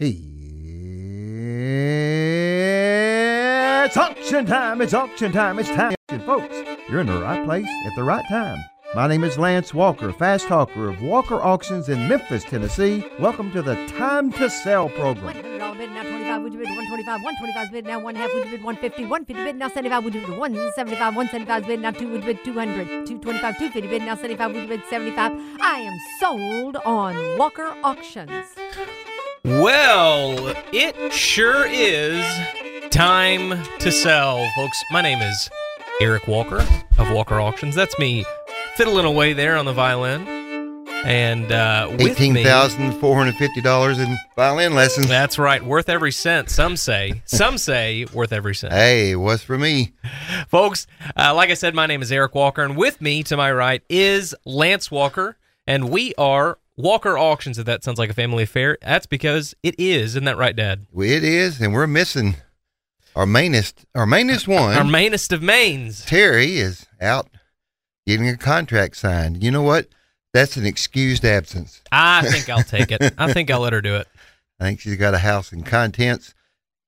It's auction time. It's auction time. It's time. Folks, you're in the right place at the right time. My name is Lance Walker, fast talker of Walker Auctions in Memphis, Tennessee. Welcome to the Time to Sell program. $100 bid now 25 would you bid 125 125 bid now one half would you bid 150 150 bid now 75 would you bid 175 175 bid now 2 would you bid 200 225 250 bid now 75 would you bid 75 I am sold on Walker Auctions Well, it sure is time to sell, folks. My name is Eric Walker of Walker Auctions. That's me fiddling away there on the violin. And uh, Eighteen thousand four hundred fifty dollars in violin lessons. That's right, worth every cent. Some say, some say worth every cent. Hey, what's for me? Folks, uh, like I said, my name is Eric Walker, and with me to my right is Lance Walker, and we are Walker Auctions. If that sounds like a family affair, that's because it is. Isn't that right, Dad? Well, It is, and we're missing our mainest, our mainest one. Our mainest of mains. Terry is out getting a contract signed. You know what? That's an excused absence. I think I'll take it. I think I'll let her do it. I think she's got a house and contents.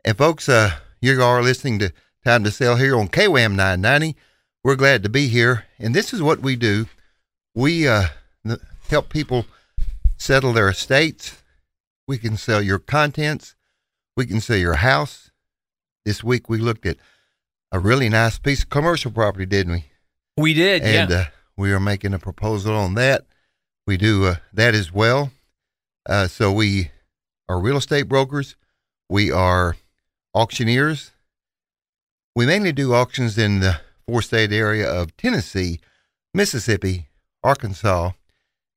And folks, uh, you are listening to Time to Sell here on KWAM 990. We're glad to be here, and this is what we do. We uh, help people settle their estates. We can sell your contents. We can sell your house. This week we looked at a really nice piece of commercial property, didn't we? We did, and yeah. uh, we are making a proposal on that. We do uh, that as well. Uh, so we are real estate brokers. We are auctioneers. We mainly do auctions in the four-state area of Tennessee, Mississippi, Arkansas,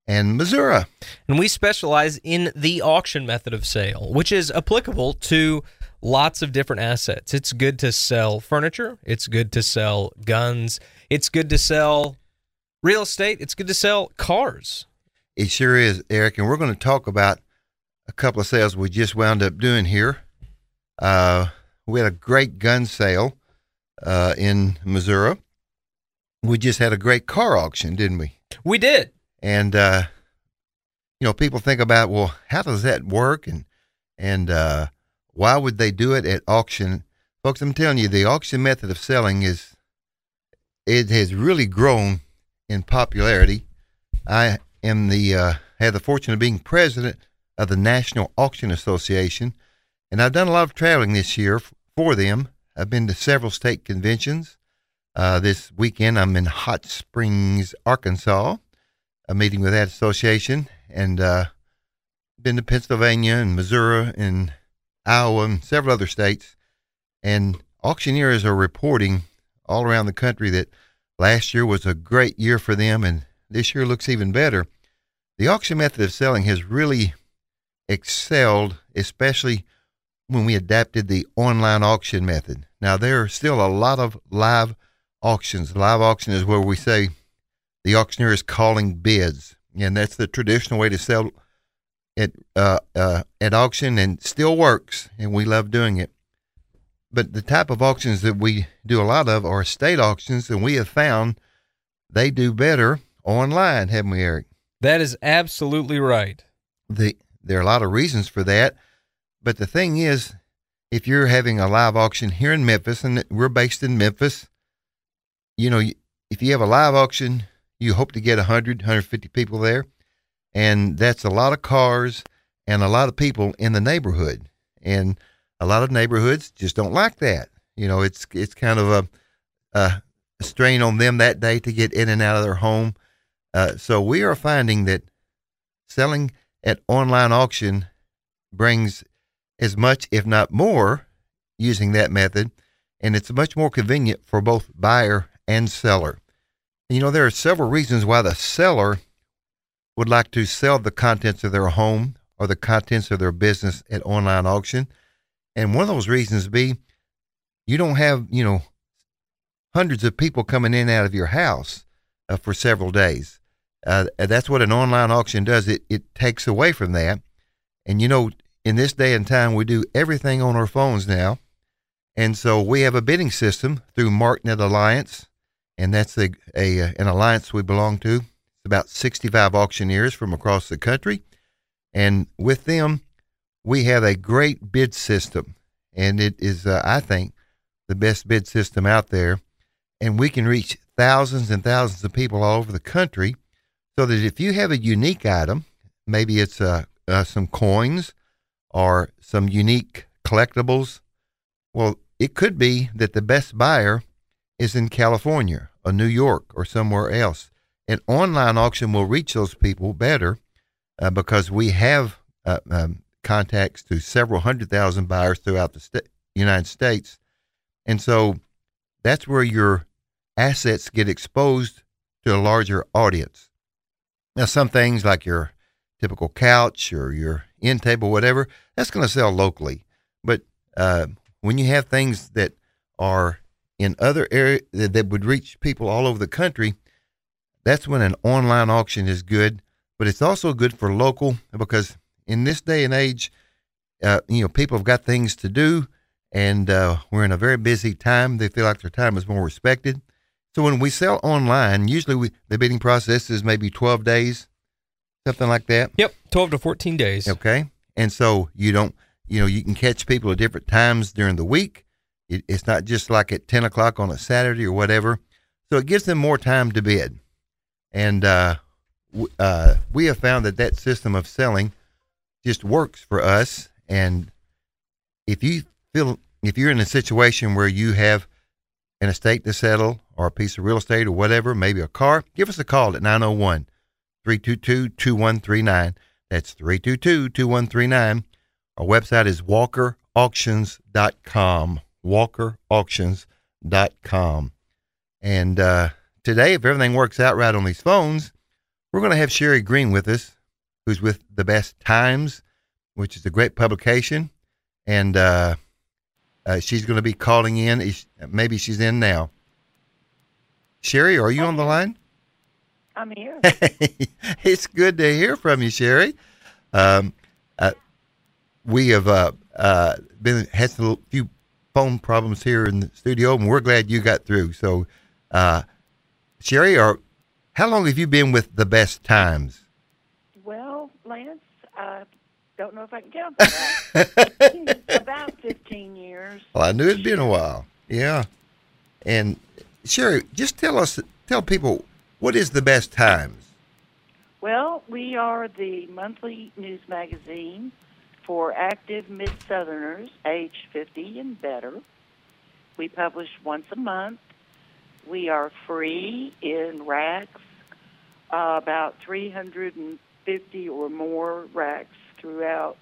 and Missouri. and we specialize in the auction method of sale, which is applicable to lots of different assets. It's good to sell furniture, it's good to sell guns, it's good to sell real estate, it's good to sell cars. It sure is, Eric. And we're going to talk about a couple of sales we just wound up doing here. Uh, we had a great gun sale uh, in Missouri. We just had a great car auction, didn't we? We did. And uh, you know, people think about, well, how does that work, and and uh, why would they do it at auction, folks? I'm telling you, the auction method of selling is it has really grown in popularity. I am the uh, had the fortune of being president of the National Auction Association, and I've done a lot of traveling this year for them. I've been to several state conventions. Uh, this weekend, I'm in Hot Springs, Arkansas, a meeting with that association, and uh, been to Pennsylvania and Missouri and Iowa and several other states. And auctioneers are reporting all around the country that last year was a great year for them, and this year looks even better. The auction method of selling has really excelled, especially when we adapted the online auction method. Now, there are still a lot of live auctions. Live auction is where we say the auctioneer is calling bids, and that's the traditional way to sell at uh, uh, at auction, and still works, and we love doing it. But the type of auctions that we do a lot of are state auctions, and we have found they do better online, haven't we, Eric? That is absolutely right. the there are a lot of reasons for that, but the thing is, if you're having a live auction here in Memphis, and we're based in Memphis, you know, if you have a live auction, you hope to get 100, 150 people there, and that's a lot of cars and a lot of people in the neighborhood, and a lot of neighborhoods just don't like that. You know, it's it's kind of a, a strain on them that day to get in and out of their home. Uh, so we are finding that selling at online auction brings as much, if not more, using that method, and it's much more convenient for both buyer and seller. You know, there are several reasons why the seller would like to sell the contents of their home or the contents of their business at online auction. And one of those reasons be you don't have, you know, hundreds of people coming in and out of your house uh, for several days. Uh, that's what an online auction does. It it takes away from that. And you know, in this day and time, we do everything on our phones now, and so we have a bidding system through MarkNet Alliance, and that's a, a an alliance we belong to. It's about 65 auctioneers from across the country, and with them, we have a great bid system, and it is, uh, I think, the best bid system out there. And we can reach thousands and thousands of people all over the country so that if you have a unique item, maybe it's uh, uh, some coins or some unique collectibles, well, it could be that the best buyer is in California or New York or somewhere else. An online auction will reach those people better uh, because we have uh, um, contacts to several hundred thousand buyers throughout the sta- United States. And so that's where your assets get exposed to a larger audience. Now, some things like your typical couch or your end table, whatever, that's going to sell locally. But uh, when you have things that are in other areas that would reach people all over the country, that's when an online auction is good. But it's also good for local because in this day and age, uh, you know, people have got things to do, and uh, we're in a very busy time. They feel like their time is more respected. So when we sell online, usually we, the bidding process is maybe 12 days, something like that. Yep, 12 to 14 days. Okay. And so you don't, you know, you can catch people at different times during the week. It, it's not just like at 10 o'clock on a Saturday or whatever. So it gives them more time to bid. And uh, w- uh, we have found that that system of selling just works for us. And if you feel, if you're in a situation where you have an estate to settle or a piece of real estate or whatever, maybe a car, give us a call at 901 322 2139. That's 322 2139. Our website is walkerauctions.com. Walkerauctions.com. And uh, today, if everything works out right on these phones, we're going to have Sherry Green with us, who's with The Best Times, which is a great publication. And uh, uh, she's going to be calling in. Maybe she's in now. Sherry, are you on the line? I'm here. it's good to hear from you, Sherry. Um, uh, we have uh, uh, been had some few phone problems here in the studio, and we're glad you got through. So, uh, Sherry, or how long have you been with the Best Times? well, Lance, I don't know if I can count that. About 15 years. Well, I knew it'd been a while. Yeah, and Sherry, just tell us, tell people what is the Best Times. Well, we are the monthly news magazine for active Mid Southerners aged 50 and better. We publish once a month. We are free in racks, uh, about 350 or more racks throughout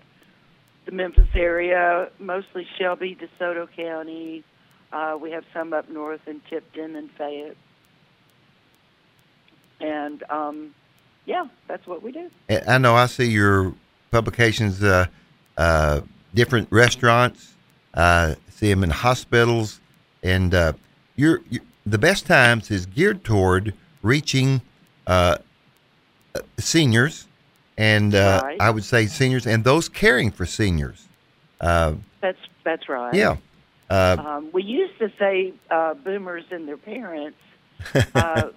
the Memphis area, mostly Shelby, DeSoto County. Uh, we have some up north in Tipton and Fayette. And um, yeah, that's what we do. I know I see your publications, uh, uh, different restaurants. Uh, see them in hospitals, and uh, you're, you the best times is geared toward reaching uh, uh, seniors, and uh, Right. I would say seniors and those caring for seniors. Uh, That's that's right. yeah, uh, Um, we used to say uh, boomers and their parents. Uh,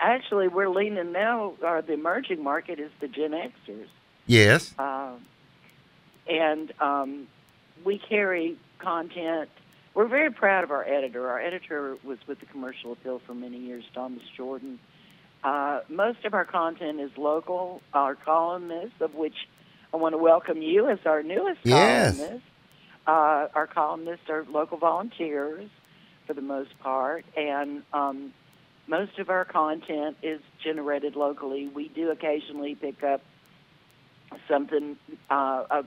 actually, we're leaning now. Or the emerging market is the Gen Xers, yes, um, and um, we carry content. We're very proud of our editor. Our editor was with the Commercial Appeal for many years, Thomas Jordan. Uh, most of our content is local. Our columnists, of which I want to welcome you as our newest Yes. columnist. Uh, our columnists are local volunteers for the most part, and um, most of our content is generated locally. We do occasionally pick up something, uh, a,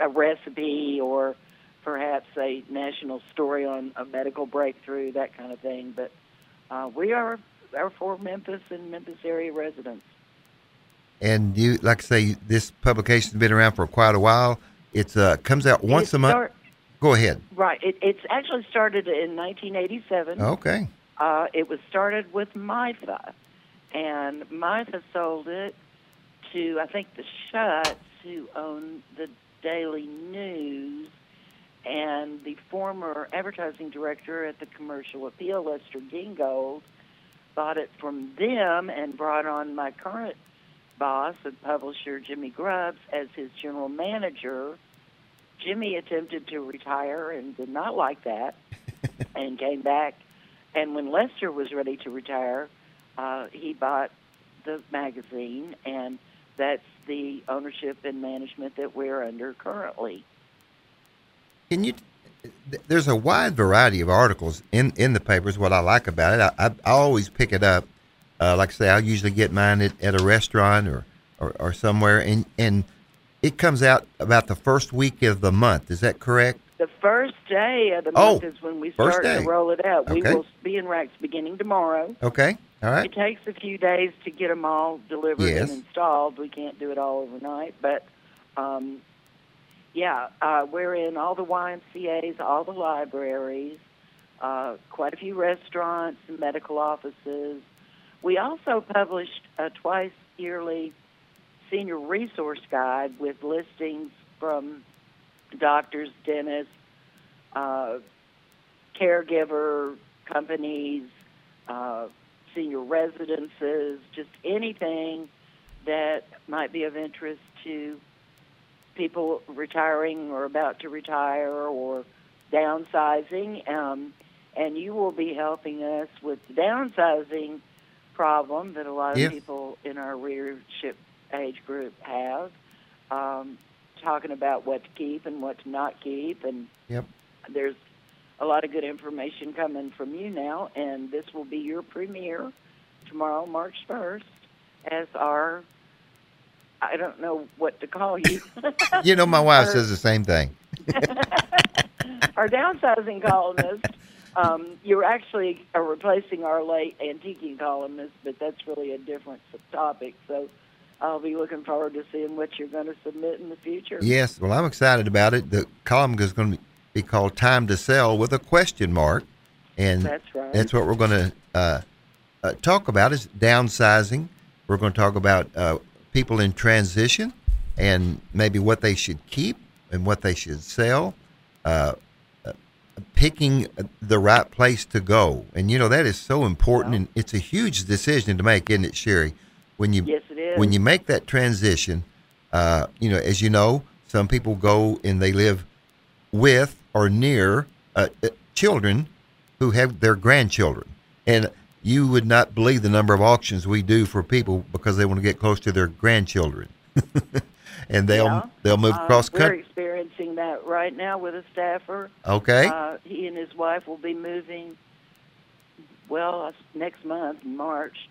a recipe, or perhaps a national story on a medical breakthrough, that kind of thing. But uh, we are are for Memphis and Memphis area residents. and you like I say this publication's been around for quite a while. It's uh, comes out once It a month. Go ahead. Right. It, it's actually started in 1987. Okay. Uh, it was started with MIFA, and MIFA sold it to I think the Schutz, who own the Daily News, and the former advertising director at the Commercial Appeal, Lester Gingold, bought it from them and brought on my current boss and publisher, Jimmy Grubbs, as his general manager. Jimmy attempted to retire and did not like that, and came back. And when Lester was ready to retire, uh, he bought the magazine, and that's the ownership and management that we're under currently. Can you? There's a wide variety of articles in in the papers. What I like about it, I, I, I always pick it up. Uh, like I say, I usually get mine at, at a restaurant or, or, or somewhere, and and it comes out about the first week of the month. Is that correct? The first day of the Oh, month is when we start to roll it out. We will be in racks beginning tomorrow. Okay. All right. It takes a few days to get them all delivered Yes. and installed. We can't do it all overnight, but um, yeah, uh, we're in all the YMCA's, all the libraries, uh, quite a few restaurants and medical offices. We also published a twice yearly senior resource guide with listings from doctors, dentists, uh, caregiver companies, uh, senior residences, just anything that might be of interest to people retiring or about to retire or downsizing. Um, and you will be helping us with the downsizing problem that a lot of Yes. people in our readership age group have. Um, talking about what to keep and what to not keep, and Yep. there's a lot of good information coming from you now, and this will be your premiere tomorrow, March 1st, as our I don't know what to call you. You know, my wife says the same thing. our downsizing columnist. Um, you're actually uh, replacing our late antiquing columnist, but that's really a different topic. So I'll be looking forward to seeing what you're going to submit in the future. Yes. Well, I'm excited about it. The column is going to be called "Time to Sell" with a question mark, and That's right. That's what we're going to uh, uh, talk about is downsizing. We're going to talk about uh, people in transition and maybe what they should keep and what they should sell. Uh, uh, picking the right place to go, and you know that is so important, Yeah. and it's a huge decision to make, isn't it, Sherry? When you Yes, it is. when you make that transition, uh, you know, as you know, some people go and they live with or near uh, uh, children who have their grandchildren, and you would not believe the number of auctions we do for people because they want to get close to their grandchildren, and they'll Yeah. they'll move Uh, across We're country. experiencing that right now with a staffer. Okay, Uh, he and his wife will be moving, well, uh, next month, in March,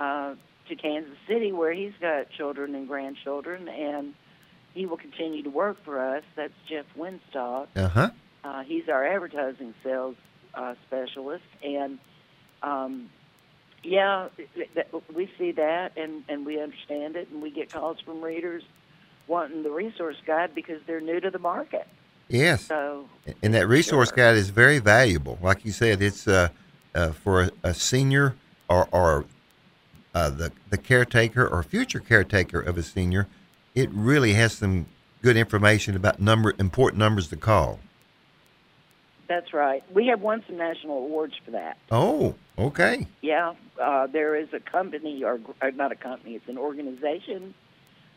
uh, to Kansas City, where he's got children and grandchildren, and he will continue to work for us. That's Jeff Winstock. uh huh. Uh, he's our advertising sales uh, specialist, and um, yeah, th- th- we see that and, and we understand it, and we get calls from readers wanting the resource guide because they're new to the market. Yes, So and that resource Sure. guide is very valuable. Like you said, it's uh, uh, for a, a senior or, or uh, the the caretaker or future caretaker of a senior. It really has some good information about number important numbers to call. that's right. We have won some national awards for that. Oh, okay. Yeah, uh, there is a company, or, or not a company, it's an organization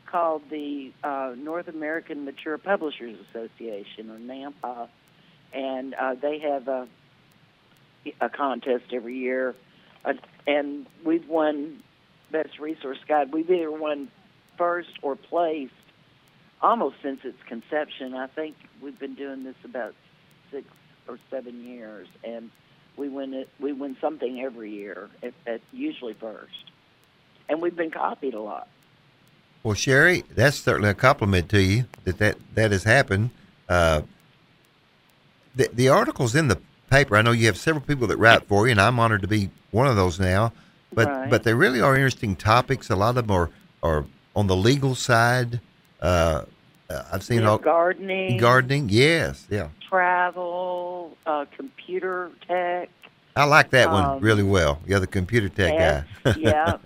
called the uh, North American Mature Publishers Association, or NAMPA, and uh, they have a, a contest every year, uh, and we've won Best Resource Guide. We've either won first or placed almost since its conception. I think we've been doing this about six or seven years, and we win it. We win something every year, at, at usually first, and we've been copied a lot. Well, Sherry, that's certainly a compliment to you that that, that has happened. Uh, the the articles in the paper. I know you have several people that write for you, and I'm honored to be one of those now. But Right. but they really are interesting topics. A lot of them are are on the legal side. Uh, uh, I've seen have all gardening, gardening. Yes, yeah. travel, uh, computer tech. I like that one Um, really well. Yeah, the computer tech Yes, guy. yeah.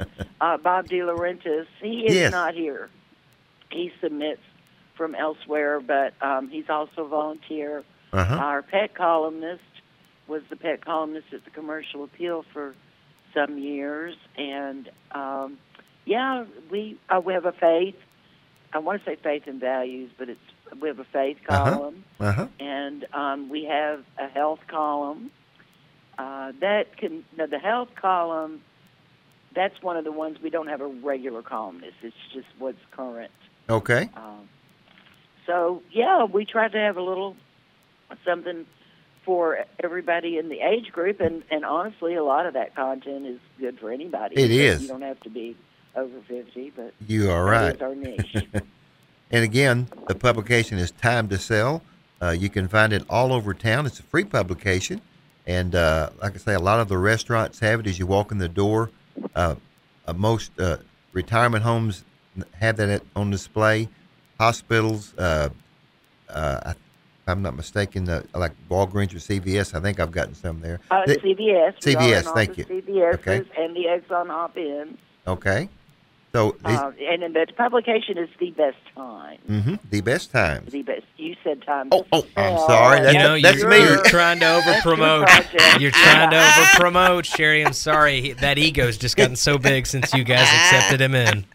Uh, Bob De Laurentiis, he is Yes. not here. He submits from elsewhere, but um, he's also a volunteer. uh-huh. Our pet columnist was the pet columnist at the Commercial Appeal for some years, and um, yeah, we uh, we have a faith. I want to say faith and values, but it's we have a faith Uh-huh. column, Uh huh. and um, we have a health column. Uh, that can now the health column. That's one of the ones we don't have a regular columnist. It's just what's current. Okay. Um, so yeah, we try to have a little something for everybody in the age group, and and honestly, a lot of that content is good for anybody. It is. You don't have to be over fifty, but You are right. our niche. And again, the publication is Time to Sell. Uh, you can find it all over town. It's a free publication. And uh, like I say, a lot of the restaurants have it as you walk in the door. Uh, uh, most uh, retirement homes have that on display. Hospitals, uh, uh, I, I'm not mistaken, uh, like Walgreens or CVS, I think I've gotten some there. Uh, Th- CVS. CVS, thank you. CVSs Okay. and the Exxon hop-ins. okay. So, these, Uh, and then the publication is the best time. Mm-hmm. the best time. The best. You said time. Oh, oh, I'm sorry. That's, you know, that's you're, me. you're trying to That's your overpromote. You're trying to overpromote, Sherry. I'm sorry. That ego's just gotten so big since you guys accepted him in.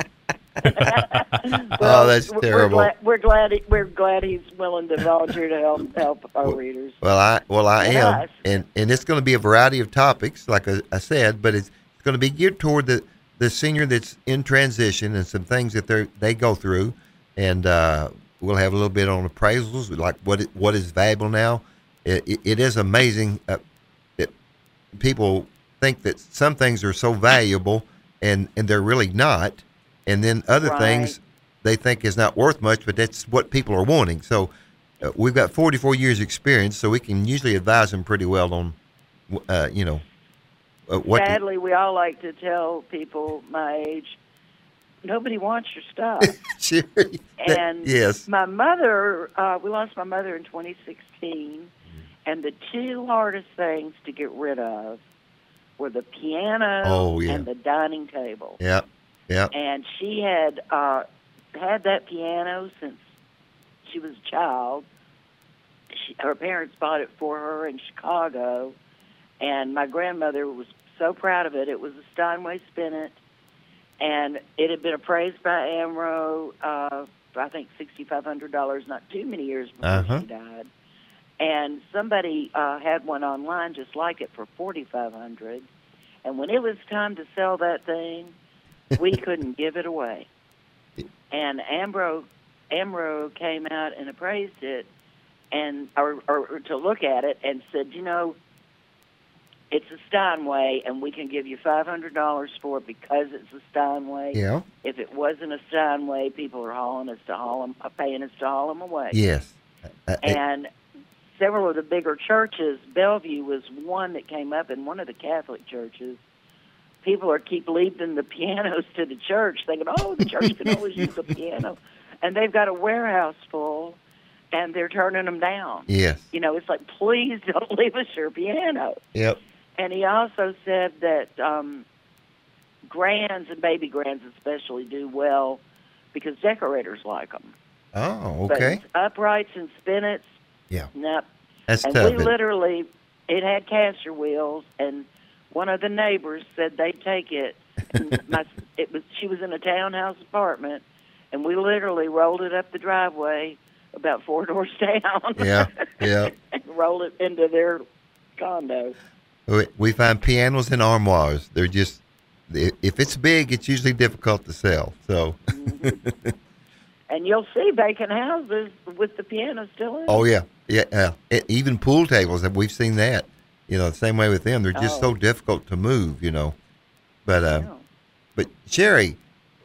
Well, Oh, that's terrible. We're glad, we're glad. He, we're glad he's willing to volunteer to help help our readers. Well, I well I And am, us. and and it's going to be a variety of topics, like I, I said, but it's, it's going to be geared toward the the senior that's in transition and some things that they they go through, and uh, we'll have a little bit on appraisals, like what what is valuable now. It, it, it is amazing uh, that people think that some things are so valuable, and and they're really not, and then other Right. things they think is not worth much, but that's what people are wanting. So uh, we've got 44 years experience, so we can usually advise them pretty well on, uh, you know, uh, what. Sadly, we all like to tell people my age, nobody wants your stuff. Sure. And yes. my mother, uh, we lost my mother in 2016, and the two hardest things to get rid of were the piano Oh, yeah. and the dining table. Yeah. Yeah. And she had uh, had that piano since she was a child. She, her parents bought it for her in Chicago, and my grandmother was so proud of it. It was a Steinway Spinet, and it had been appraised by Amro, uh, for I think sixty five hundred dollars, not too many years before Uh-huh. she died. And somebody uh, had one online just like it for forty five hundred. And when it was time to sell that thing, we couldn't give it away. And Ambro, Amro came out and appraised it, and or, or to look at it and said, you know, it's a Steinway, and we can give you five hundred dollars for it because it's a Steinway. Yeah. If it wasn't a Steinway, people are hauling us to haul them, paying us to haul them away. Yes. Uh, uh, And several of the bigger churches, Bellevue was one that came up and one of the Catholic churches. People are keep leaving the pianos to the church, thinking, "Oh, the church can always use a piano," and they've got a warehouse full, and they're turning them down. yes. You know, it's like, please don't leave us your piano. Yep. And he also said that um, grands and baby grands especially do well because decorators like them. Oh, But okay. uprights and spinets, Yeah. nope. That's and tough. we literally, it had caster wheels, and one of the neighbors said they'd take it. And my, it was she was in a townhouse apartment, and we literally rolled it up the driveway about four doors down. Yeah, yeah. and rolled it into their condo. We, we find pianos and armoires. They're just, if it's big, it's usually difficult to sell. So, And you'll see vacant houses with the piano still in. oh yeah, yeah. Uh, e- even pool tables, we've seen that. You know, the same way with them. They're just Oh. so difficult to move. You know, but uh, but Sherry,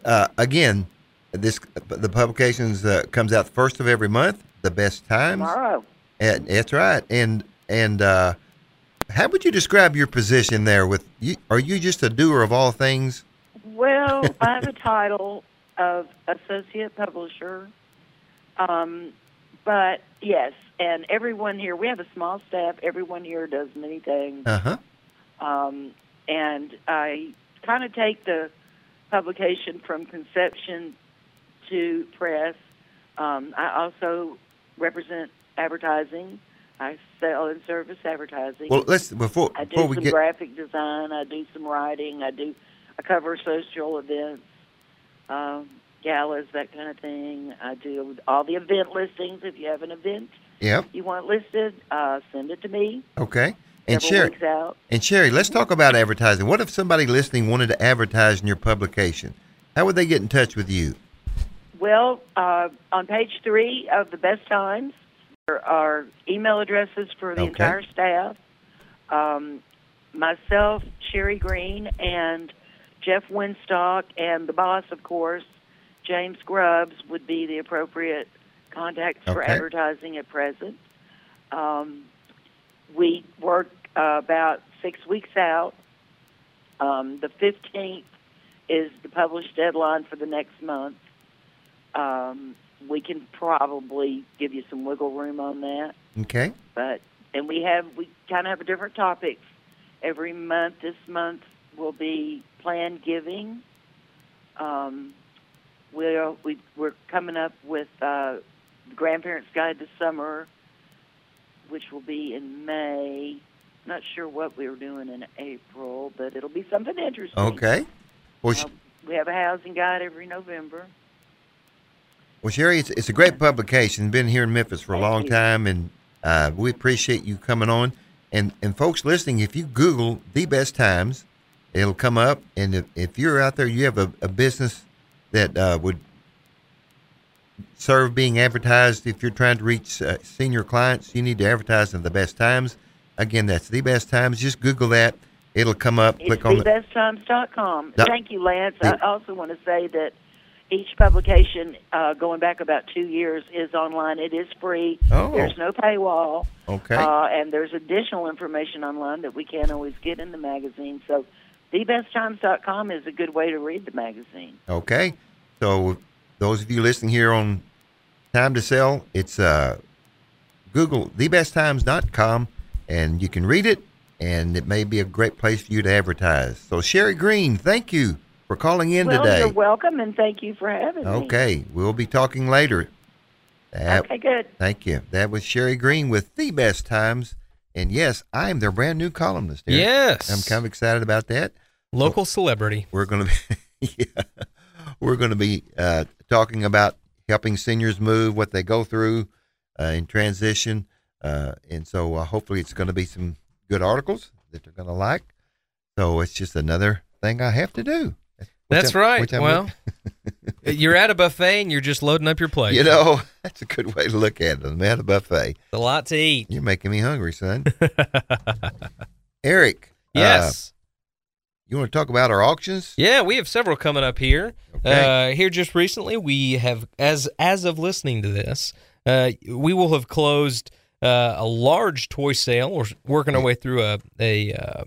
uh, again, this the publications uh, comes out first of every month. The best times. Tomorrow. And that's right. And and uh, how would you describe your position there? With you, are you just a doer of all things? Well, I have a title of associate publisher. Um, but yes, and everyone here, we have a small staff. Everyone here does many things. Uh huh. Um, and I kind of take the publication from conception to press. Um, I also represent advertising. I sell and service advertising. Well, let's before I do before we some get graphic design. I do some writing. I do. I cover social events. Um, galas, that kind of thing. I do all the event listings. If you have an event Yep. you want listed, uh, send it to me. Okay. And Sherry, and Sherry, let's talk about advertising. What if somebody listening wanted to advertise in your publication? How would they get in touch with you? Well, uh, on page three of the best times there are email addresses for the Okay. entire staff. Um, myself, Sherry Green, and Jeff Winstock, and the boss, of course, James Grubbs, would be the appropriate contacts for advertising at present. Um, we work uh, about six weeks out. Um, the 15th is the published deadline for the next month. Um, we can probably give you some wiggle room on that, Okay. but and we have we kind of have a different topics every month. This month will be plan giving. Um, we're we, we're coming up with uh, Grandparents Guide to Summer, which will be in May. Not sure what we are doing in April, but it'll be something interesting. Okay. Well, Uh, we have a housing guide every November. well, Sherry, it's, it's a great publication. Been here in Memphis for a Thank long you. time, and uh, we appreciate you coming on. And and folks listening, if you Google the best times, it'll come up. And if, if you're out there, you have a, a business that uh, would serve being advertised. If you're trying to reach uh, senior clients, you need to advertise in the best times. Again, that's the best times. Just Google that. It'll come up. It's Click on the. thebesttimes.com. No. Thank you, Lance. Yeah. I also want to say that each publication, uh, going back about two years, is online. It is free. Oh. There's no paywall. Okay. Uh, and there's additional information online that we can't always get in the magazine. So thebesttimes.com is a good way to read the magazine. Okay. So those of you listening here on Time to Sell, it's uh, Google thebesttimes.com and you can read it and it may be a great place for you to advertise. So Sherry Green, thank you for calling in well, today. you're welcome, and thank you for having me. Okay, we'll be talking later. That- Okay, good. Thank you. That was Sherry Green with The Best Times. And yes, I am their brand new columnist. Eric. Yes. I'm kind of excited about that. Local celebrity. we're going to be yeah, we're going to be uh, talking about helping seniors move, what they go through uh, in transition, uh, and so uh, hopefully it's going to be some good articles that they're going to like. So it's just another thing I have to do. That's I'm- right. Well, you're at a buffet and you're just loading up your plate. you know that's a good way to look at it. I'm at a buffet. It's a lot to eat. You're making me hungry, son. Eric. uh, yes. You want to talk about our auctions? yeah, we have several coming up here. Okay. Uh, here just recently, we have, as as of listening to this, uh, we will have closed uh, a large toy sale. We're working our way through a a uh,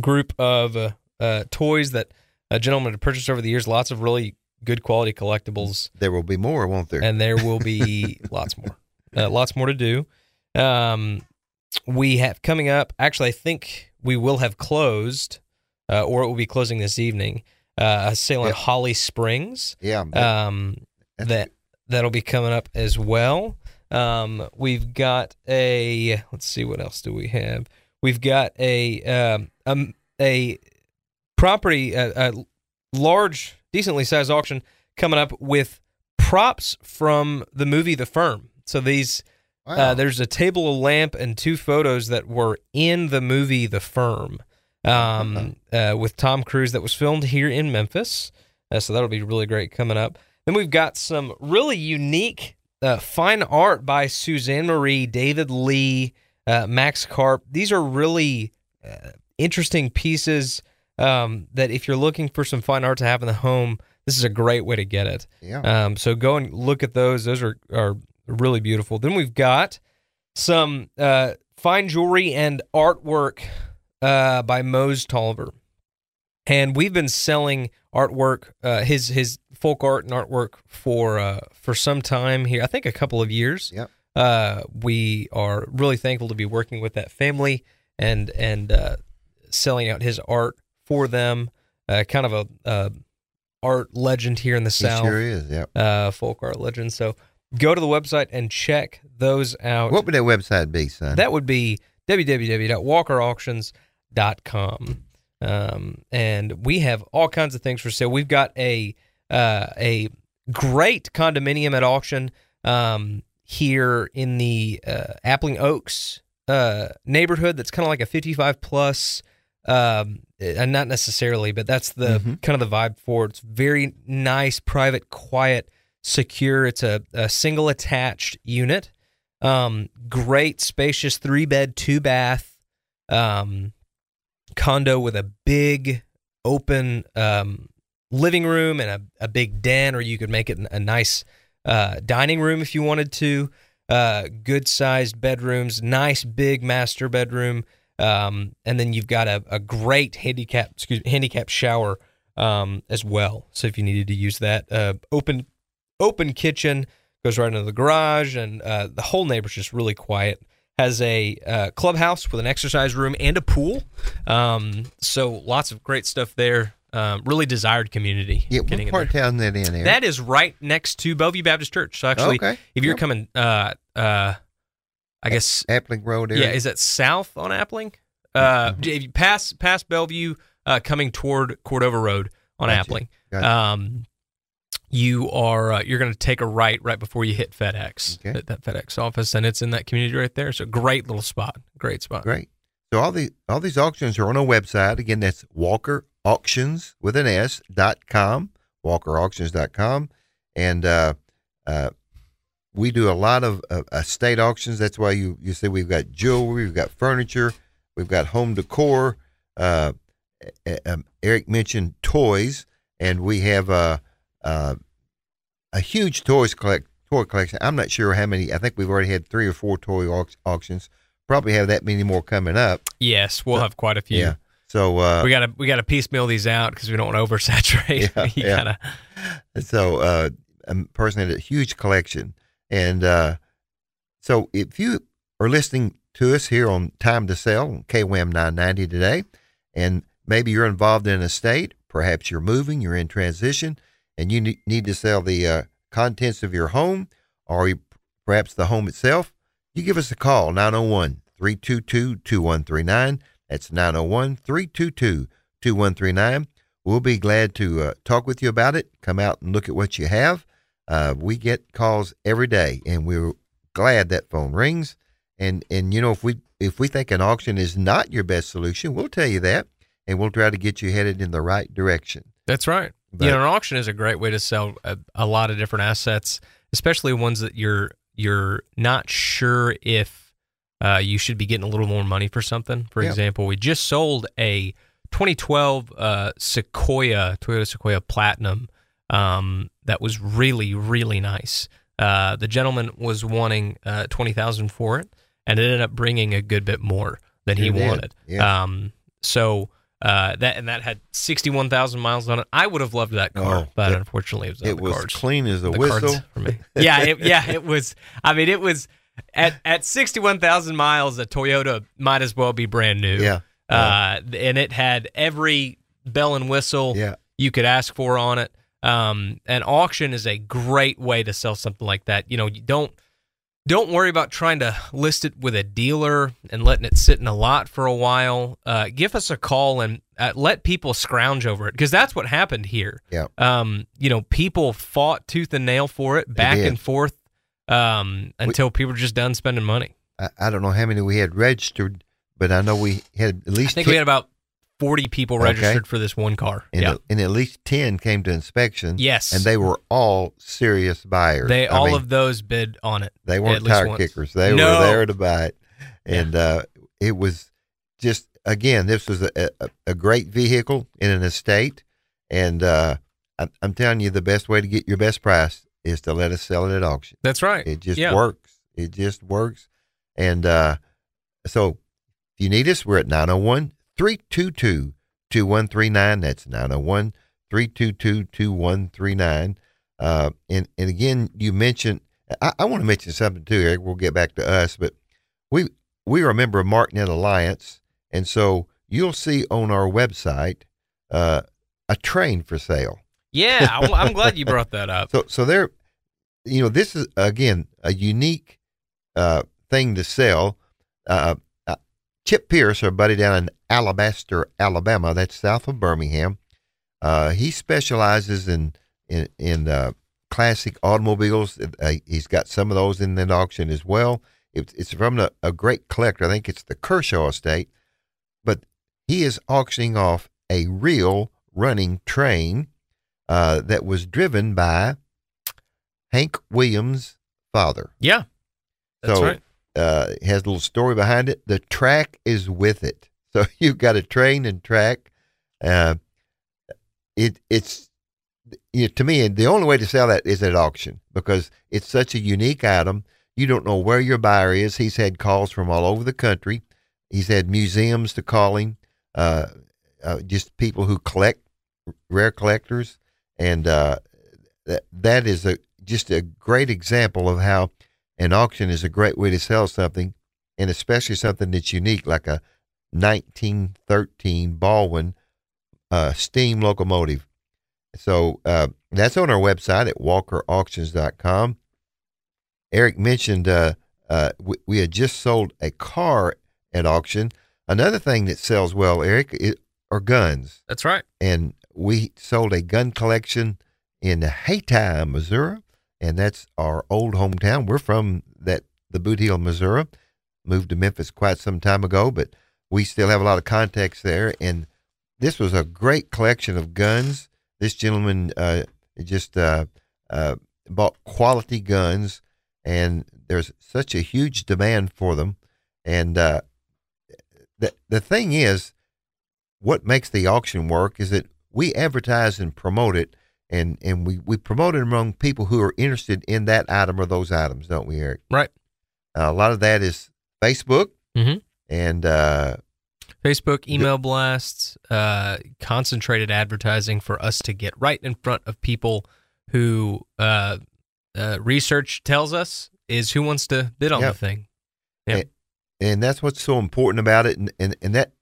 group of uh, uh, toys that a gentleman had purchased over the years. Lots of really good quality collectibles There will be more, won't there? and there will be lots more, uh, lots more to do. Um, we have coming up. Actually, I think we will have closed, uh, or it will be closing this evening. Uh, a sale in Yeah. Holly Springs. yeah. That, um, that that'll be coming up as well. Um, we've got a. Let's see, what else do we have? We've got a um, um a property, a, a large, decently sized auction coming up with props from the movie The Firm. So these wow. uh, there's a table, a lamp, and two photos that were in the movie The Firm um, uh, with Tom Cruise that was filmed here in Memphis. Uh, so that'll be really great coming up. Then we've got some really unique uh, fine art by Suzanne Marie, David Lee, uh, Max Karp. These are really uh, interesting pieces um, that if you're looking for some fine art to have in the home, this is a great way to get it. yeah. Um, so go and look at those. Those are, are really beautiful. Then we've got some uh, fine jewelry and artwork uh, by Mose Tolliver. And we've been selling artwork, uh, his his folk art and artwork for uh, for some time here. I think a couple of years. Yep. Uh, we are really thankful to be working with that family and and uh, selling out his art for them. Uh, kind of a uh, art legend here in the It South sure is. Yeah. uh, folk art legend. So go to the website and check those out. What would that website be, son? that would be www.walkerauctions.com. Um, and we have all kinds of things for sale. We've got a uh, a great condominium at auction um, here in the uh, Appling Oaks uh, neighborhood. That's kind of like a 55 plus. Um, and not necessarily, but that's the Mhm. kind of the vibe for it. It's very nice, private, quiet, secure. It's a, a single attached unit. Um, great, spacious three bed, two bath um, condo with a big open um, living room and a, a big den, or you could make it a nice uh, dining room if you wanted to. Uh, good sized bedrooms, nice big master bedroom, um, and then you've got a, a great handicap excuse handicap shower um, as well. So if you needed to use that, uh, open open kitchen goes right into the garage, and uh, the whole neighbor's just really quiet. Has a uh, clubhouse with an exercise room and a pool. Um, so lots of great stuff there. Um, really desired community. Yeah, what part town that in there? That is right next to Bellevue Baptist Church. So actually, Okay. if you're Yep. coming, uh, uh, I guess, Appling Road area. yeah, is that south on Appling? Uh, Mm-hmm. if you pass past Bellevue, uh, coming toward Cordova Road on Gotcha. Appling. Gotcha. Um, you are uh, you're going to take a right right before you hit FedEx, Okay. at that FedEx office, and it's in that community right there. So great little spot, great spot. Great. So all the all these auctions are on our website. Again, that's Walker Auctions with an S dot com, WalkerAuctions.com. And uh, uh, we do a lot of uh, estate auctions. That's why you, you see we've got jewelry, we've got furniture, we've got home decor. Uh, uh, um, Eric mentioned toys, and we have a, uh, a huge toys collect toy collection. I'm not sure how many. I think we've already had three or four toy au- auctions. Probably have that many more coming up. Yes, we'll have quite a few. Yeah. So uh, We gotta we gotta piecemeal these out because we don't want to oversaturate. Yeah, you yeah. gotta so uh, a person had a huge collection, and uh, so if you are listening to us here on Time to Sell on KWAM 990 today, and maybe you're involved in a state, perhaps you're moving, you're in transition, and you need to sell the uh, contents of your home, or perhaps the home itself, you give us a call 901 322 2139. That's 901 322 2139. We'll be glad to uh, talk with you about it. Come out and look at what you have. Uh, we get calls every day, and we're glad that phone rings. And and you know if we if we think an auction is not your best solution, we'll tell you that, and we'll try to get you headed in the right direction. That's right. But- you know, an auction is a great way to sell a, a lot of different assets, especially ones that you're you're not sure if uh, you should be getting a little more money for something. For Yeah. example, we just sold a 2012 uh, Sequoia Toyota Sequoia Platinum um, that was really really nice. Uh, the gentleman was wanting uh, twenty thousand for it, and it ended up bringing a good bit more than he did, wanted. yeah. Um, so uh, that and that had sixty-one thousand miles on it. I would have loved that car, Oh, but it- unfortunately, it was it was cards. clean as a The whistle. for me. Yeah, it, yeah, it was. I mean, it was at at sixty-one thousand miles. A Toyota might as well be brand new. Yeah, uh, and it had every bell and whistle yeah. you could ask for on it. Um, an auction is a great way to sell something like that. You know, you don't don't worry about trying to list it with a dealer and letting it sit in a lot for a while. Uh, give us a call and uh, let people scrounge over it because that's what happened here. Yeah. Um, you know, people fought tooth and nail for it, back and forth, um, until people were just done spending money. I, I don't know how many we had registered, but I know we had at I least think 10, we had about forty people Okay. registered for this one car. and, yeah. and at least ten came to inspection. Yes. and they were all serious buyers. They I all mean, of those bid on it. They weren't tire kickers. They No. were there to buy it, and uh, it was just again, this was a, a, a great vehicle in an estate, and uh, I'm, I'm telling you, the best way to get your best price is to let us sell it at auction. That's right. It just Yeah. works. It just works, and uh, so if you need us, we're at 901 322 2139. That's 901 322 2139. Uh, and, and again, you mentioned, I, I want to mention something too, Eric. We'll get back to us, but we, we are a member of MarkNet Alliance. And so you'll see on our website uh, a train for sale. Yeah, I'm, I'm glad you brought that up. So, so there, you know, this is again a unique uh, thing to sell. Uh, Chip Pierce, our buddy down in Alabaster, Alabama, that's south of Birmingham. Uh, he specializes in in in uh, classic automobiles. Uh, he's got some of those in that auction as well. It's, it's from a, a great collector. I think it's the Kershaw estate, but he is auctioning off a real running train uh, that was driven by Hank Williams' father. Yeah, that's so, right. Uh, has a little story behind it. The track is with it. So you've got a train and track. Uh, it it's you know, to me the only way to sell that is at auction because it's such a unique item. You don't know where your buyer is. He's had calls from all over the country. He's had museums to call him, uh, uh, just people who collect rare collectors, and uh, that that is a just a great example of how an auction is a great way to sell something, and especially something that's unique, like a 1913 Baldwin uh, steam locomotive. So uh, that's on our website at walkerauctions.com. Eric mentioned uh, uh, we, we, had just sold a car at auction. Another thing that sells well, Eric, is, are guns. That's right. And we sold a gun collection in Hayti, Missouri, and that's our old hometown. We're from that the Boot Heel, Missouri. Moved to Memphis quite some time ago, but we still have a lot of contacts there. And this was a great collection of guns. This gentleman uh, just uh, uh, bought quality guns, and there's such a huge demand for them. And uh, the the thing is, what makes the auction work is that we advertise and promote it, and and we we promote it among people who are interested in that item or those items, don't we, Eric? Right. a lot of that is Facebook, mm-hmm. and uh, Facebook email blasts, uh, concentrated advertising for us to get right in front of people who uh, uh, research tells us is who wants to bid on Yep. the thing. and, and that's what's so important about it, and, and and that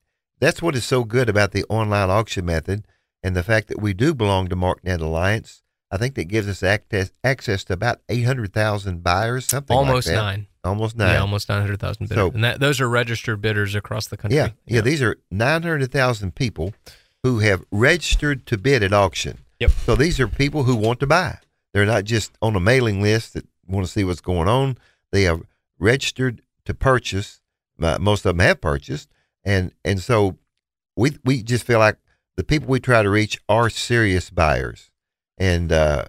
that's what is so good about the online auction method, and the fact that we do belong to MarkNet Alliance. I think that gives us access access to about eight hundred thousand buyers, something almost like that. nine. almost nine. Yeah, almost 900,000 bidders. So- and that, those are registered bidders across the country. Yeah, yeah, These are nine hundred thousand people who have registered to bid at auction. Yep. So these are people who want to buy. They're not just on a mailing list that want to see what's going on. They have registered to purchase. Uh, Most of them have purchased, and and so we we just feel like the people we try to reach are serious buyers, and uh,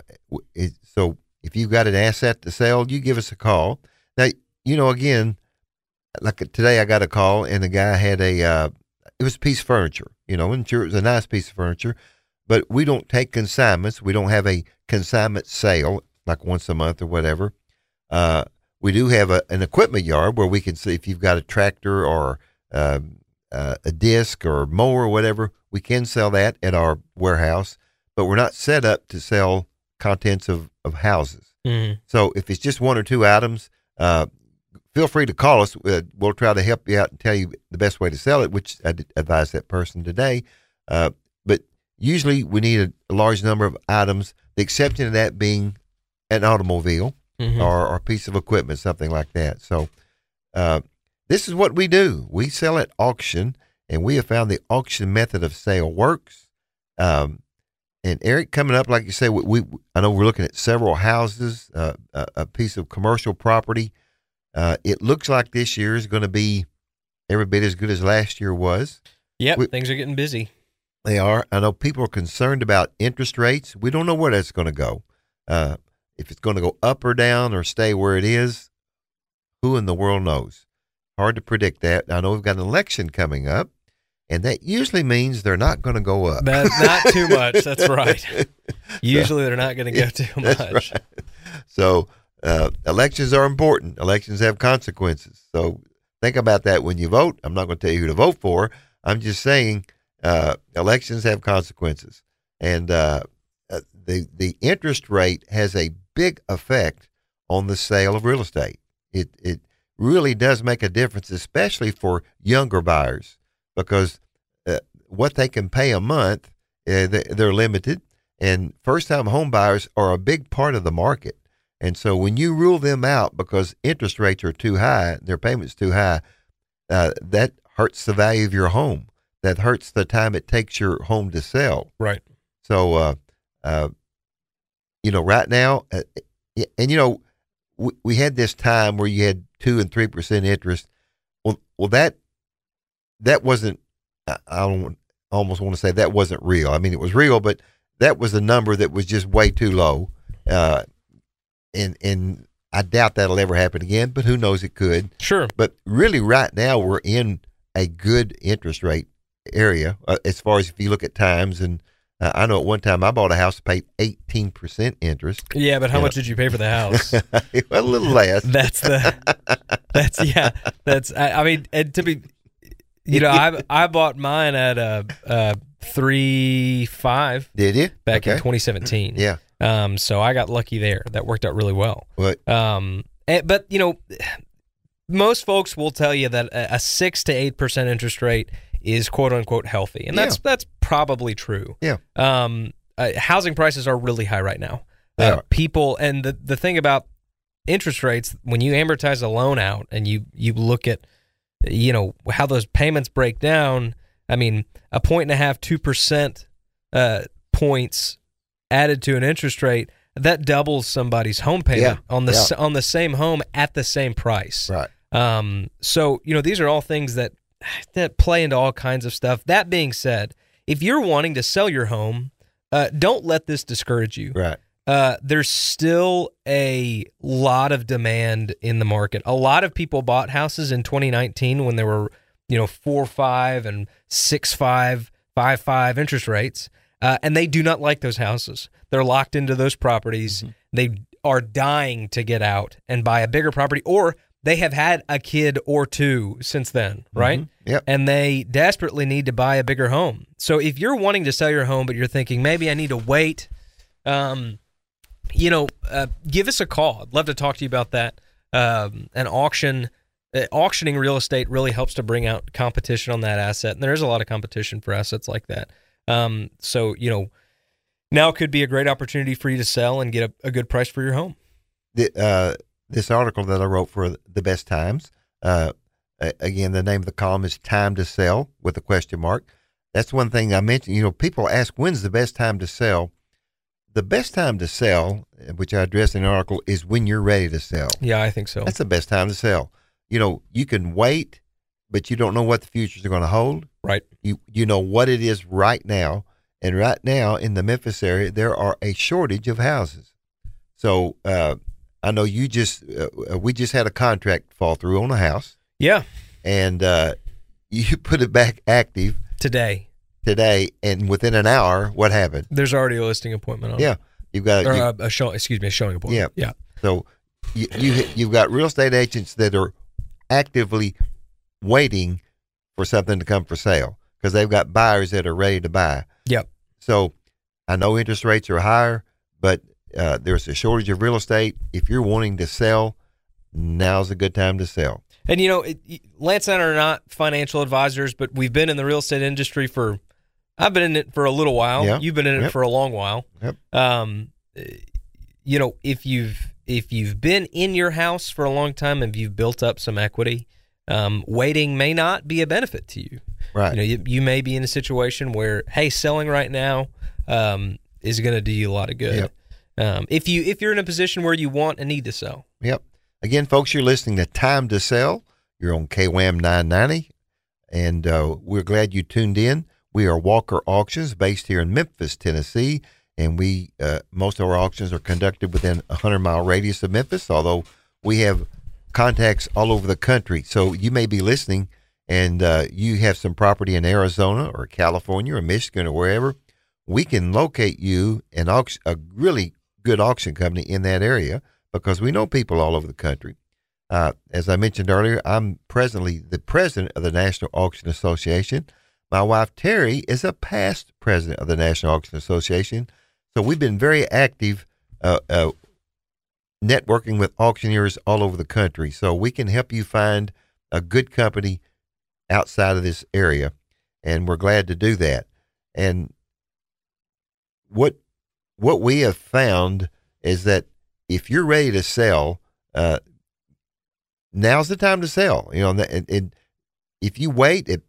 it, so if you've got an asset to sell, you give us a call. Now you know again, like today I got a call and the guy had a uh, it was a piece of furniture, you know, and sure it was a nice piece of furniture, but we don't take consignments. We don't have a consignment sale like once a month or whatever. Uh, we do have a, an equipment yard where we can see if you've got a tractor or um, uh, a disc or mower or whatever, we can sell that at our warehouse, but we're not set up to sell contents of, of houses. Mhm. So if it's just one or two items, uh, feel free to call us. Uh, we'll try to help you out and tell you the best way to sell it, which I advise that person today. Uh, but usually we need a, a large number of items, the exception of that being an automobile Mhm. or, or a piece of equipment, something like that. So uh, this is what we do. We sell at auction, and we have found the auction method of sale works. Um, and Eric, coming up, like you say, we, we I know we're looking at several houses, uh, a, a piece of commercial property. Uh, it looks like this year is going to be every bit as good as last year was. Yep, we- things are getting busy. They are. I know people are concerned about interest rates. We don't know where that's going to go. Uh, if it's going to go up or down or stay where it is, who in the world knows? Hard to predict that. I know we've got an election coming up, and that usually means they're not going to go up. Not too much. That's right. Usually they're not going to go too much. right. So uh, elections are important. Elections have consequences. So think about that when you vote. I'm not going to tell you who to vote for. I'm just saying uh, elections have consequences, and uh, uh, the the interest rate has a big effect on the sale of real estate. It it really does make a difference, especially for younger buyers, because what they can pay a month, uh, they, they're limited, and first time home buyers are a big part of the market. And so when you rule them out because interest rates are too high, their payments too high, uh, that hurts the value of your home. That hurts the time it takes your home to sell. Right. So uh, uh, you know, right now, uh, and you know, we, we had this time where you had two and three percent interest. Well, well, that that wasn't. I don't almost want to say that wasn't real. I mean, it was real, but that was a number that was just way too low. Uh, and and I doubt that'll ever happen again. But who knows? It could. Sure. But really, right now, we're in a good interest rate area uh, as far as if you look at times. And uh, I know at one time I bought a house paid eighteen percent interest. Yeah, but how Yeah. much did you pay for the house? a little less. that's the that's yeah that's I, I mean and to be you know I I bought mine at a, uh three five Did you back in 2017. Yeah. Um, so I got lucky there. That worked out really well. But Um, eh, but you know, most folks will tell you that a a six to eight percent interest rate is quote unquote healthy, and that's that's probably true. Yeah. Um, uh, housing prices are really high right now. Uh, people, and the the thing about interest rates when you amortize a loan out and you you look at you know how those payments break down. I mean, a point and a half, two percent uh, points added to an interest rate that doubles somebody's home payment Yeah, on the yeah. on the same home at the same price. right. Um, so you know these are all things that that play into all kinds of stuff. That being said, if you're wanting to sell your home, uh, don't let this discourage you. Right. Uh, there's still a lot of demand in the market. A lot of people bought houses in 2019 when there were, you know, four five and six five, five five interest rates, uh, and they do not like those houses. They're locked into those properties. They are dying to get out and buy a bigger property, or they have had a kid or two since then, right? Yep. and they desperately need to buy a bigger home. So if you're wanting to sell your home, but you're thinking maybe I need to wait, um, you know, uh, give us a call. I'd love to talk to you about that. Um, an auction, uh, auctioning real estate really helps to bring out competition on that asset, and there is a lot of competition for assets like that. Um, so you know, now could be a great opportunity for you to sell and get a, a good price for your home. the, uh, this article that I wrote for the Best Times. Uh, again, the name of the column is "Time to Sell" with a question mark. That's one thing I mentioned. You know, people ask when's the best time to sell. The best time to sell, which I addressed in an article, is when you're ready to sell. Yeah, I think so. That's the best time to sell. You know, you can wait, but you don't know what the futures are going to hold. Right. You you know what it is right now, and right now in the Memphis area there are a shortage of houses. So uh, I know you just uh, we just had a contract fall through on a house, Yeah, and uh, you put it back active today today, and within an hour, what happened? there's already a listing appointment on. Yeah, you've got or you- a, a show. Excuse me, a showing appointment. Yeah. yeah. So you, you you've got real estate agents that are actively waiting for something to come for sale because they've got buyers that are ready to buy. Yep. So I know interest rates are higher, but uh, there's a shortage of real estate. If you're wanting to sell, now's a good time to sell. And you know, it, Lance and I are not financial advisors, but we've been in the real estate industry for. I've been in it for a little while. You've been in it Yep. for a long while. Yep. Um, you know, if you've if you've been in your house for a long time and you've built up some equity, um, waiting may not be a benefit to you. Right. You know, you, you may be in a situation where hey, selling right now um, is going to do you a lot of good. Yep. Um, if you if you're in a position where you want and need to sell. Yep. Again, folks, you're listening to Time to Sell. You're on KWAM 990, and uh, we're glad you tuned in. We are Walker Auctions based here in Memphis, Tennessee, and we uh, most of our auctions are conducted within a 100 mile radius of Memphis, although we have contacts all over the country. So you may be listening and uh, you have some property in Arizona or California or Michigan or wherever. We can locate you an auction, a really good auction company in that area because we know people all over the country. Uh, as I mentioned earlier, I'm presently the president of the National Auction Association. My wife Terry is a past president of the National Auction Association. So we've been very active uh, uh, networking with auctioneers all over the country. So we can help you find a good company outside of this area, and we're glad to do that. And what what we have found is that if you're ready to sell, uh, now's the time to sell. You know, and, and, if you wait, it,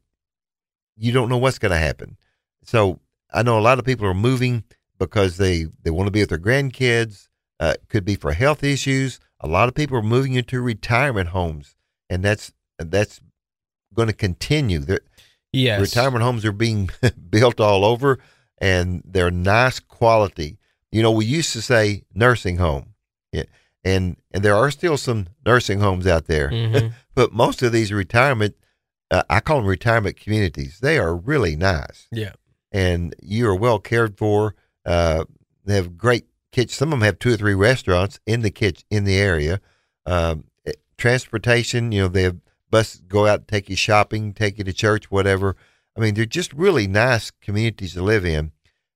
you don't know what's going to happen. So I know a lot of people are moving because they they want to be with their grandkids. Uh, could be for health issues. A lot of people are moving into retirement homes, and that's that's going to continue. Yes. Retirement homes are being built all over, and they're nice quality. You know, we used to say nursing home, yeah, and and there are still some nursing homes out there, Mhm. but most of these retirement, uh, I call them retirement communities. They are really nice, Yeah. and you are well cared for. Uh, they have great kitchen. Some of them have two or three restaurants in the kitchen in the area. Um, eh, transportation, you know, they have buses go out, take you shopping, take you to church, whatever. I mean, they're just really nice communities to live in,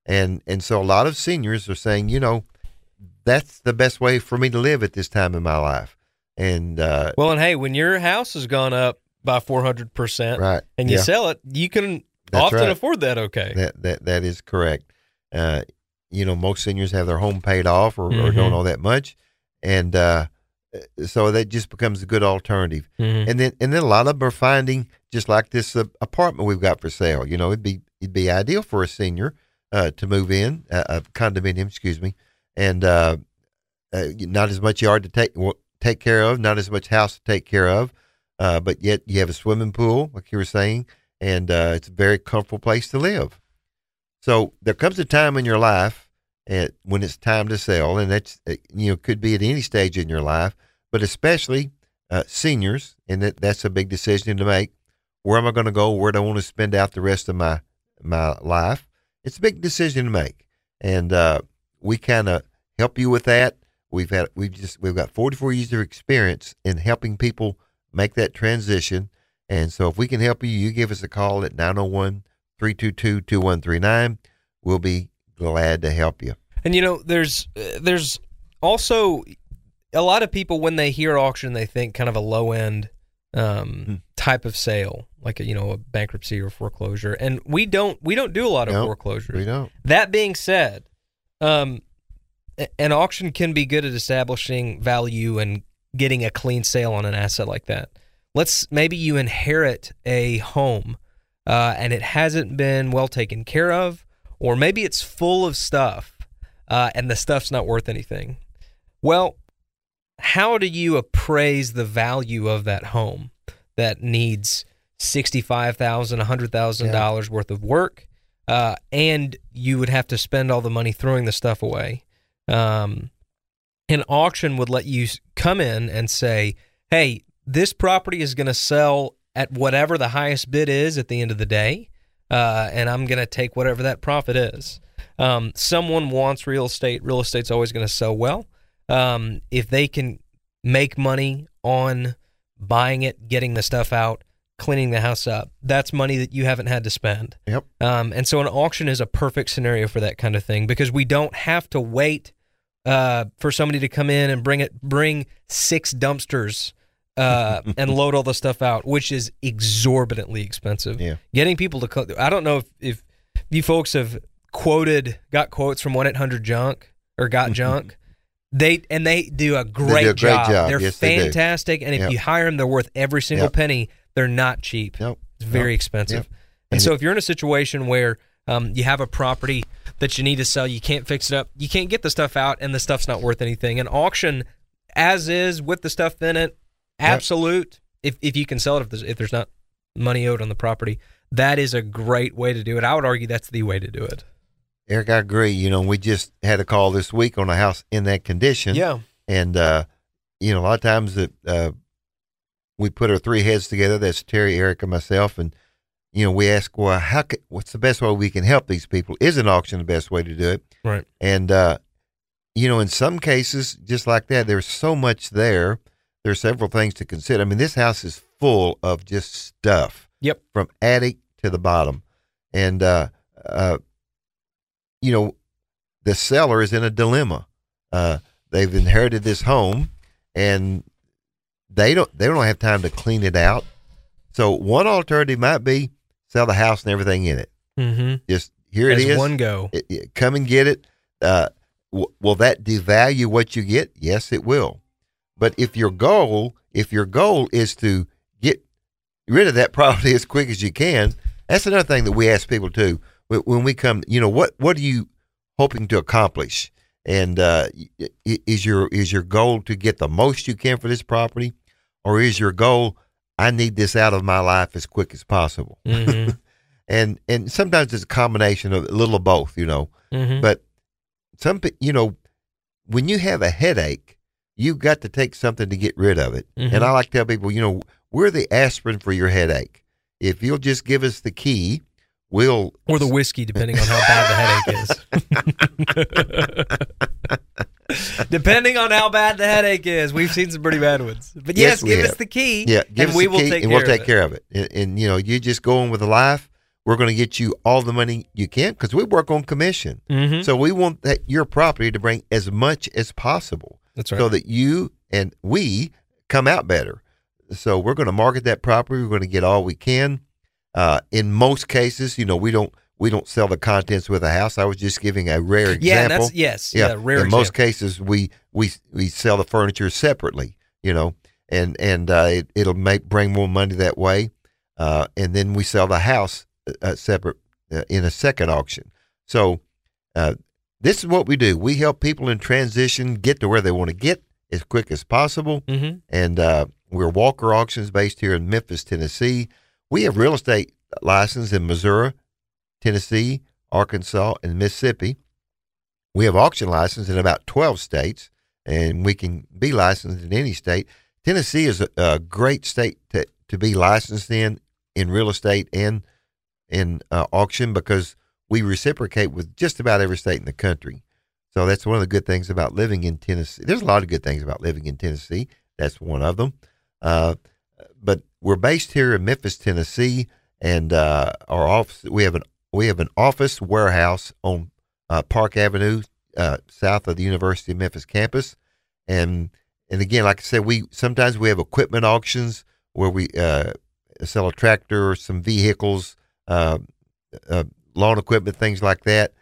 and and so a lot of seniors are saying, you know, that's the best way for me to live at this time in my life. And uh, Well, and hey, when your house has gone up by 400% right, and you yeah. sell it, you can That's often right. afford that okay. That that that is correct. Uh, you know, most seniors have their home paid off or, or Mhm. don't owe that much, and uh, so that just becomes a good alternative. Mhm. And then and then a lot of them are finding just like this uh, apartment we've got for sale. You know, it'd be it'd be ideal for a senior uh, to move in uh, a condominium, excuse me, and uh, uh, not as much yard to take well, take care of, not as much house to take care of, uh, but yet you have a swimming pool, like you were saying, and uh, it's a very comfortable place to live. So there comes a time in your life at, when it's time to sell, and that's uh, you know could be at any stage in your life, but especially uh, seniors, and that, that's a big decision to make. Where am I going to go? Where do I want to spend out the rest of my my life? It's a big decision to make, and uh, we kind of help you with that. We've had we've just we've got 44 years of experience in helping people make that transition, and so if we can help you, you give us a call at 901 322 2139. We'll be glad to help you. And you know, there's uh, there's also a lot of people when they hear auction, they think kind of a low end um, Hmm. type of sale, like a, you know a bankruptcy or foreclosure. And we don't we don't do a lot of No, foreclosures. We don't. That being said, um, an auction can be good at establishing value and getting a clean sale on an asset like that. Let's maybe you inherit a home uh, and it hasn't been well taken care of, or maybe it's full of stuff uh, and the stuff's not worth anything. Well, how do you appraise the value of that home that needs sixty-five thousand, a hundred thousand dollars worth of work, uh, and you would have to spend all the money throwing the stuff away? Um, an auction would let you come in and say, "Hey, this property is going to sell at whatever the highest bid is at the end of the day, uh, and I'm going to take whatever that profit is." Um, someone wants real estate. Real estate's always going to sell well. Um, if they can make money on buying it, getting the stuff out, cleaning the house up, that's money that you haven't had to spend. Yep. Um, and so an auction is a perfect scenario for that kind of thing because we don't have to wait uh, for somebody to come in and bring it, bring six dumpsters uh, and load all the stuff out, which is exorbitantly expensive. Yeah. Getting people to, co- I don't know if, if you folks have quoted, got quotes from one eight hundred junk or got junk. They and they do a great, do a great job. job. They're Yes, they fantastic, and if Yep. you hire them, they're worth every single Yep. penny. They're not cheap. Nope. It's very Nope. expensive. Yep. And And so, if you're in a situation where um, you have a property that you need to sell, you can't fix it up, you can't get the stuff out, and the stuff's not worth anything. An auction, as is with the stuff in it, absolute. If if you can sell it, if there's, if there's not money owed on the property, that is a great way to do it. I would argue that's the way to do it. Eric, I agree. You know, we just had a call this week on a house in that condition. Yeah. And, uh, you know, a lot of times that, uh, we put our three heads together. That's Terry, Eric, and myself. And, you know, we ask, well, how can, what's the best way we can help these people? Is an auction the best way to do it? Right. And, uh, you know, in some cases, just like that, there's so much there. There's several things to consider. I mean, this house is full of just stuff. Yep. From attic to the bottom. And, uh, uh, you know, the seller is in a dilemma. Uh, they've inherited this home and they don't they don't have time to clean it out. So one alternative might be sell the house and everything in it. Mm-hmm. Just here As it is. one go. It- it- come and get it. Uh, w- will that devalue what you get? Yes, it will. But if your goal, if your goal is to get rid of that property as quick as you can, that's another thing that we ask people too. Wh- When we come, you know, what what do you hoping to accomplish? And uh, is your is your goal to get the most you can for this property, or is your goal I need this out of my life as quick as possible? hmm And and sometimes it's a combination of a little of both, you know. hmm But some you know, when you have a headache, you've got to take something to get rid of it. Mhm. And I like to tell people, you know, we're the aspirin for your headache. If you'll just give us the key, we'll or the whiskey, depending on how bad the headache is. depending on how bad the headache is, we've seen some pretty bad ones. But yes, Yes, give us the key, yeah, give and us we the will key take and care we'll take care of it. And, and you know, you just go on with the life. We're going to get you all the money you can because we work on commission. hmm So we want that your property to bring as much as possible. That's right. so that you and we come out better. So we're going to market that property. We're going to get all we can. Uh, in most cases, you know, we don't we don't sell the contents with a house. I was just giving a rare example. yeah, that's yes, yeah, rare. in most cases, we we we sell the furniture separately. You know, and and uh, it, it'll make bring more money that way. Uh, and then we sell the house uh, separate uh, in a second auction. So uh, this is what we do. We help people in transition get to where they want to get as quick as possible. Mhm. And uh, we're Walker Auctions based here in Memphis, Tennessee. We have real estate license in Missouri, Tennessee, Arkansas, and Mississippi. We have auction license in about 12 states, and we can be licensed in any state. Tennessee is a, a great state to, to be licensed in in real estate and in uh, auction because we reciprocate with just about every state in the country. So that's one of the good things about living in Tennessee. There's a lot of good things about living in Tennessee. That's one of them. Uh, but we're based here in Memphis, Tennessee, and uh, our office we have an we have an office warehouse on uh, Park Avenue, uh, south of the University of Memphis campus, and and again, like I said, we sometimes we have equipment auctions where we uh, sell a tractor or some vehicles, uh, uh, lawn equipment, things like that.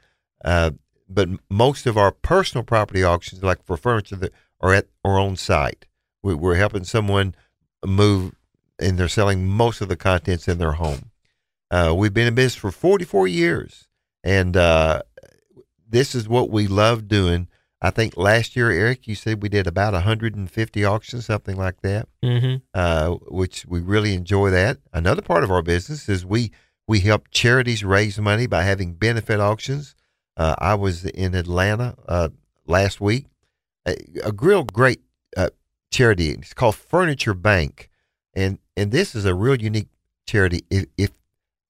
But most of our personal property auctions, like for furniture, that are at our own site. We, we're helping someone move, and they're selling most of the contents in their home. Uh, we've been in business for 44 years, and uh, this is what we love doing. I think last year, Eric, you said we did about 150 auctions, something like that, Mhm. uh, which we really enjoy that. Another part of our business is we we help charities raise money by having benefit auctions. Uh, I was in Atlanta uh, last week. A, a real great uh, charity. It's called Furniture Bank, and and this is a real unique charity. If, if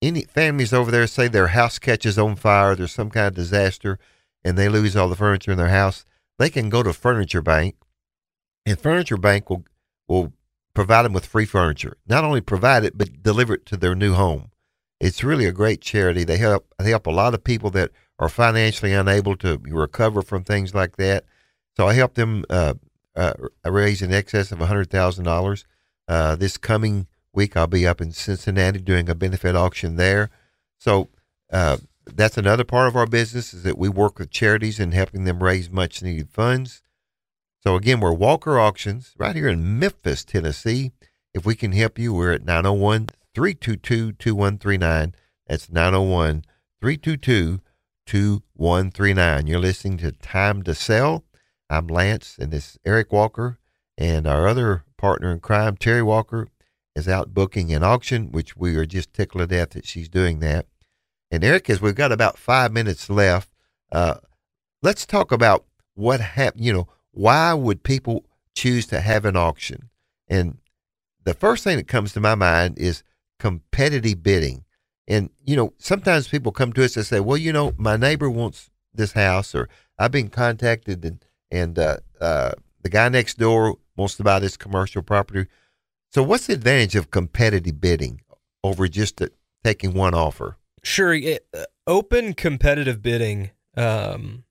any families over there say their house catches on fire, there's some kind of disaster, and they lose all the furniture in their house, they can go to Furniture Bank, and Furniture Bank will will provide them with free furniture. Not only provide it, but deliver it to their new home. It's really a great charity. They help they help a lot of people that are financially unable to recover from things like that. So I help them uh, uh, raise in excess of hundred thousand dollars. Uh, this coming week, I'll be up in Cincinnati doing a benefit auction there. So uh, that's another part of our business is that we work with charities and helping them raise much needed funds. So again, we're Walker Auctions right here in Memphis, Tennessee. If we can help you, we're at 901 322 2139. That's 901 322 2139. You're listening to Time to Sell. I'm Lance, and this is Eric Walker, and our other partner in crime, Terry Walker, is out booking an auction, which we are just tickled to death that she's doing that. And Eric, as we've got about five minutes left, uh, let's talk about what happened. You know, why would people choose to have an auction? And the first thing that comes to my mind is competitive bidding. And, you know, sometimes people come to us and say, well, you know, my neighbor wants this house, or I've been contacted and, and uh, uh, the guy next door wants to buy this commercial property. So, what's the advantage of competitive bidding over just taking one offer? Sure. It, uh, open competitive bidding, um,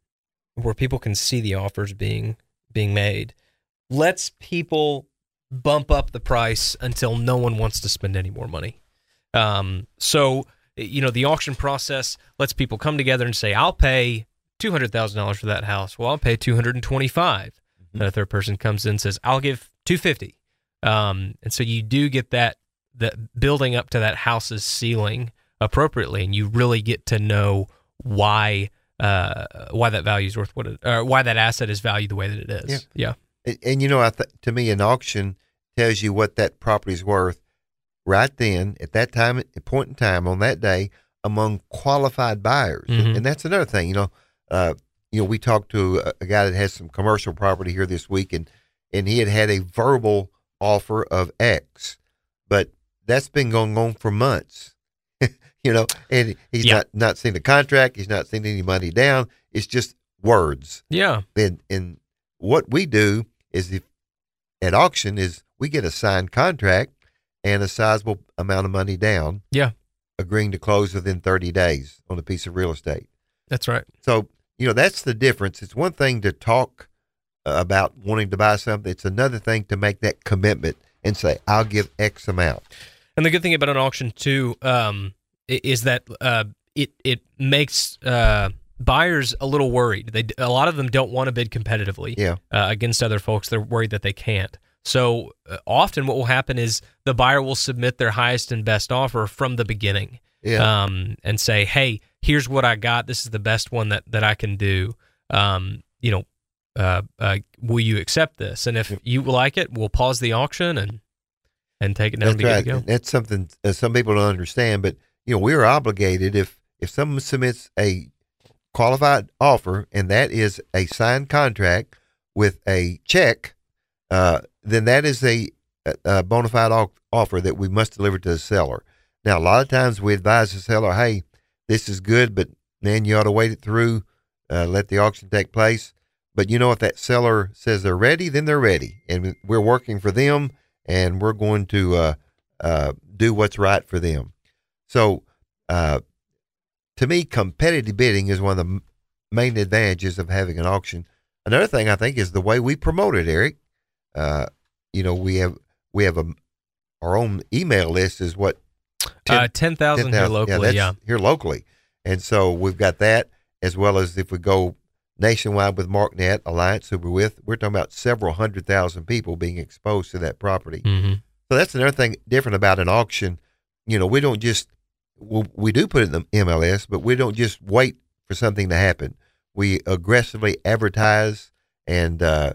where people can see the offers being being made, lets people bump up the price until no one wants to spend any more money. Um, so you know the auction process lets people come together and say, "I'll pay two hundred thousand dollars for that house." Well, I'll pay two hundred and twenty-five. And a third person comes in and says, "I'll give two fifty. Um, and so you do get that that building up to that house's ceiling appropriately, and you really get to know why uh, why that value is worth what it, or why that asset is valued the way that it is. Yeah. yeah. And, and you know, I th- to me, an auction tells you what that property's worth right then at that time, at point in time on that day among qualified buyers. Mhm. And that's another thing. You know, uh, you know, we talked to a, a guy that has some commercial property here this week, and and he had had a verbal offer of X, but that's been going on for months. you know, and he's Yeah. not not seen the contract. He's not seen any money down. It's just words Yeah. and and what we do is if at auction is we get a signed contract and a sizable amount of money down Yeah. agreeing to close within 30 days on a piece of real estate That's right. so you know that's the difference it's one thing to talk about wanting to buy something it's another thing to make that commitment and say i'll give x amount And the good thing about an auction too um, is that uh, it it makes uh, buyers a little worried. They a lot of them don't want to bid competitively yeah uh, against other folks. They're worried that they can't. So uh, often, what will happen is the buyer will submit their highest and best offer from the beginning, yeah um, and say, "Hey, here's what I got. This is the best one that that I can do. Um, you know, uh, uh, will you accept this? And if you like it, we'll pause the auction and and take it down That's right. go. That's something uh, some people don't understand, but you know we're obligated if if someone submits a qualified offer and that is a signed contract with a check, uh, then that is a, a, a bona fide au- offer that we must deliver to the seller. Now, a lot of times we advise the seller, "Hey, this is good, but man, you ought to wait it through, uh, let the auction take place." But you know, if that seller says they're ready, then they're ready, and we're working for them and we're going to uh, uh, do what's right for them. So, uh, to me, competitive bidding is one of the main advantages of having an auction. Another thing I think is the way we promote it, Eric. Uh, you know, we have we have a our own email list is what Uh, ten thousand here 10,000 locally. that's Yeah, here locally, and so we've got that as well as if we go nationwide with MarkNet Alliance, who we're with, we're talking about several hundred thousand people being exposed to that property. hmm So that's another thing different about an auction. You know, we don't just we, we do put it in the MLS, but we don't just wait for something to happen. We aggressively advertise, and uh,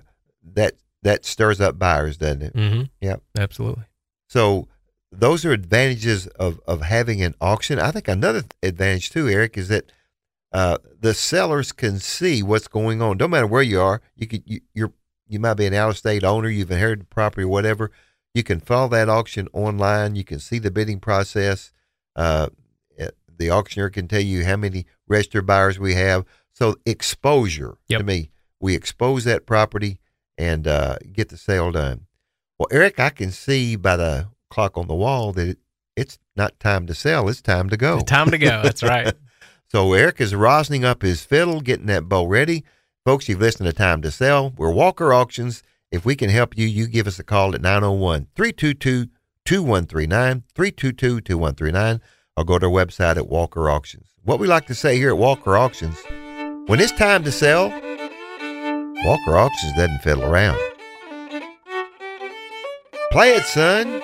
that that stirs up buyers, doesn't it? hmm Yep. Absolutely. So those are advantages of, of having an auction. I think another advantage too, Eric, is that uh, the sellers can see what's going on. Don't matter where you are. You could you, you're you might be an out of state owner. You've inherited the property, or whatever. You can follow that auction online. You can see the bidding process. Uh, eh, the auctioneer can tell you how many registered buyers we have. So exposure Yep. to me, we expose that property and uh, get the sale done. Well, Eric, I can see by the clock on the wall that it, it's not time to sell; it's time to go. Time to go. That's right. So Eric is rosining up his fiddle, getting that bow ready. Folks, you've listened to Time to Sell. We're Walker Auctions. If we can help you, you give us a call at 901 322 2139, 322 2139, or go to our website at Walker Auctions. What we like to say here at Walker Auctions when it's time to sell, Walker Auctions doesn't fiddle around. Play it, son.